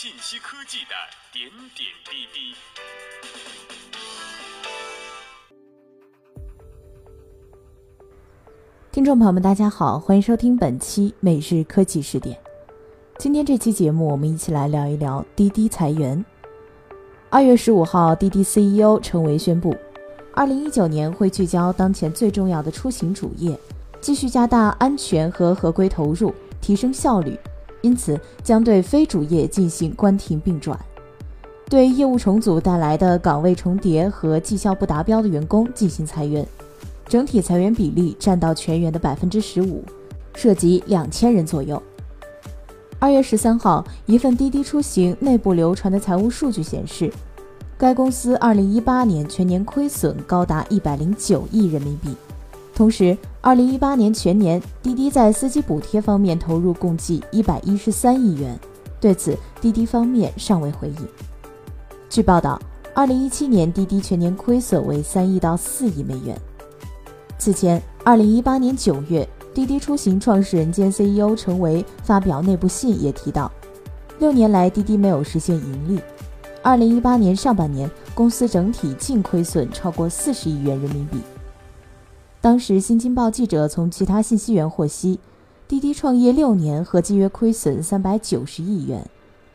信息科技的点点滴滴。听众朋友们，大家好，欢迎收听本期每日科技视点。今天这期节目，我们一起来聊一聊滴滴裁员。二月十五号，滴滴 CEO 陈维宣布，二零一九年会聚焦当前最重要的出行主业，继续加大安全和合规投入，提升效率。因此，将对非主业进行关停并转，对业务重组带来的岗位重叠和绩效不达标的员工进行裁员，整体裁员比例占到全员的百分之十五，涉及两千人左右。二月十三号，一份滴滴出行内部流传的财务数据显示，该公司二零一八年全年亏损高达一百零九亿人民币。同时，二零一八年全年，滴滴在司机补贴方面投入共计一百一十三亿元。对此，滴滴方面尚未回应。据报道，二零一七年滴滴全年亏损为三亿到四亿美元。此前，二零一八年九月，滴滴出行创始人兼 CEO 陈维发表内部信，也提到，六年来滴滴没有实现盈利。二零一八年上半年，公司整体净亏损超过四十亿元人民币。当时，《新京报》记者从其他信息源获悉，滴滴创业六年合计约亏损三百九十亿元。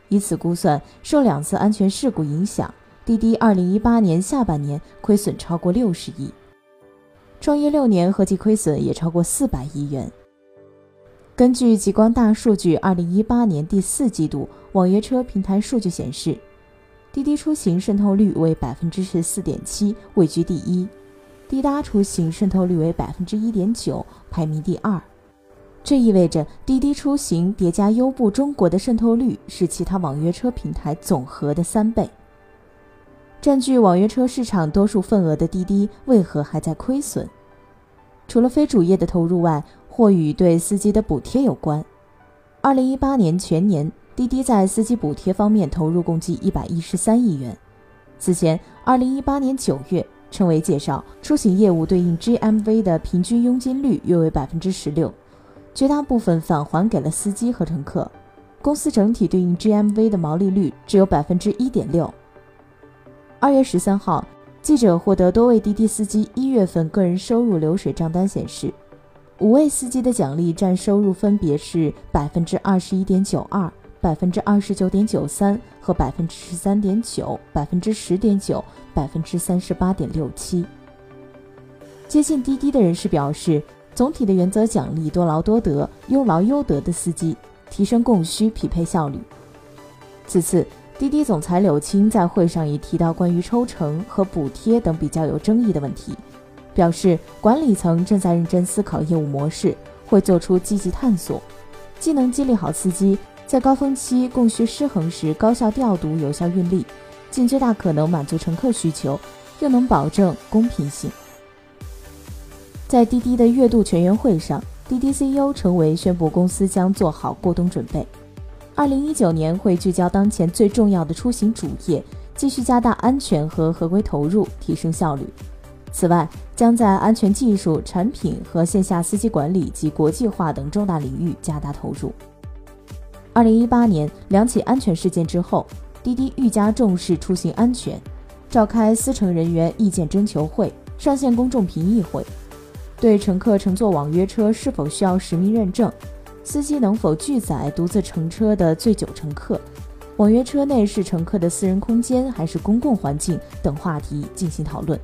以此估算，受两次安全事故影响，滴滴二零一八年下半年亏损超过六十亿。创业六年合计亏损也超过四百亿元。根据极光大数据二零一八年第四季度网约车平台数据显示，滴滴出行渗透率为百分之十四点七，位居第一。滴答出行渗透率为百分之一点九，排名第二。这意味着滴滴出行叠加优步中国的渗透率是其他网约车平台总和的三倍。占据网约车市场多数份额的滴滴为何还在亏损？除了非主业的投入外，或与对司机的补贴有关。二零一八年全年，滴滴在司机补贴方面投入共计一百一十三亿元。此前，二零一八年九月。陈伟介绍，出行业务对应 GMV 的平均佣金率约为百分之十六，绝大部分返还给了司机和乘客。公司整体对应 GMV 的毛利率只有百分之一点六。二月十三号，记者获得多位滴滴司机一月份个人收入流水账单显示，五位司机的奖励占收入分别是百分之二十一点九二。百分之二十九点九三和百分之十三点九，百分之十点九，百分之三十八点六七。接近滴滴的人士表示，总体的原则奖励多劳多得、优劳优得的司机，提升供需匹配效率。此次，滴滴总裁柳青在会上也提到关于抽成和补贴等比较有争议的问题，表示管理层正在认真思考业务模式，会做出积极探索，既能激励好司机。在高峰期供需失衡时，高效调度、有效运力，尽最大可能满足乘客需求，又能保证公平性。在滴滴的月度全员会上，滴滴 CEO 陈维宣布，公司将做好过冬准备。二零一九年会聚焦当前最重要的出行主业，继续加大安全和合规投入，提升效率。此外，将在安全技术、产品和线下司机管理及国际化等重大领域加大投入。二零一八年两起安全事件之后，滴滴愈加重视出行安全，召开司乘人员意见征求会，上线公众评议会，对乘客乘坐网约车是否需要实名认证，司机能否拒载独自乘车的醉酒乘客，网约车内是乘客的私人空间还是公共环境等话题进行讨论。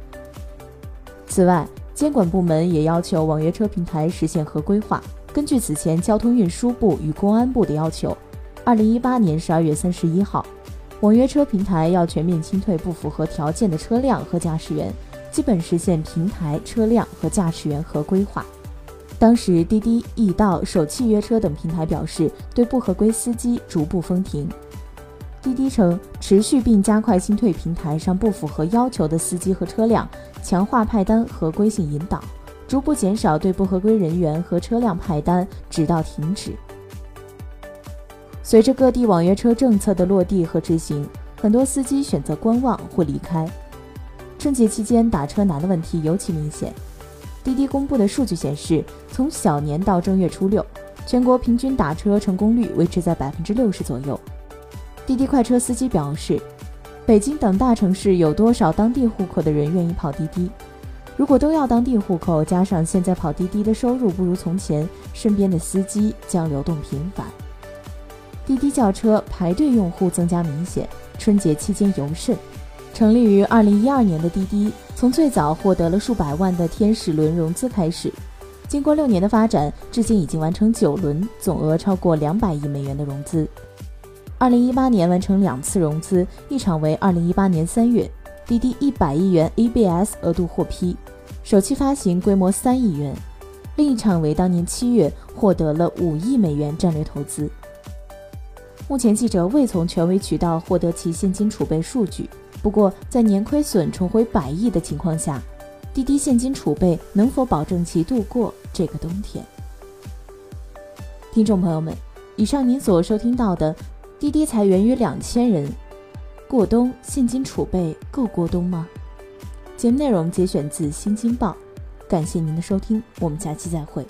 此外，监管部门也要求网约车平台实现合规化。根据此前交通运输部与公安部的要求，二零一八年十二月三十一号，网约车平台要全面清退不符合条件的车辆和驾驶员，基本实现平台、车辆和驾驶员合规化。当时，滴滴、易到、首汽约车等平台表示，对不合规司机逐步封停。滴滴称，持续并加快清退平台上不符合要求的司机和车辆，强化派单合规性引导。逐步减少对不合规人员和车辆派单，直到停止。随着各地网约车政策的落地和执行，很多司机选择观望或离开。春节期间打车难的问题尤其明显。滴滴公布的数据显示，从小年到正月初六，全国平均打车成功率维持在百分之六十左右。滴滴快车司机表示，北京等大城市有多少当地户口的人愿意跑滴滴？如果都要当地户口，加上现在跑滴滴的收入不如从前，身边的司机将流动频繁。滴滴叫车排队用户增加明显，春节期间尤甚。成立于二零一二年的滴滴，从最早获得了数百万的天使轮融资开始，经过六年的发展，至今已经完成九轮，总额超过两百亿美元的融资。二零一八年完成两次融资，一场为二零一八年三月，滴滴一百亿元 ABS 额度获批。首期发行规模三亿元，另一场为当年七月获得了五亿美元战略投资。目前记者未从权威渠道获得其现金储备数据，不过在年亏损重回百亿的情况下，滴滴现金储备能否保证其度过这个冬天？听众朋友们，以上您所收听到的，滴滴裁员约两千人，过冬现金储备够过冬吗？节目内容节选自《新京报》，感谢您的收听，我们下期再会。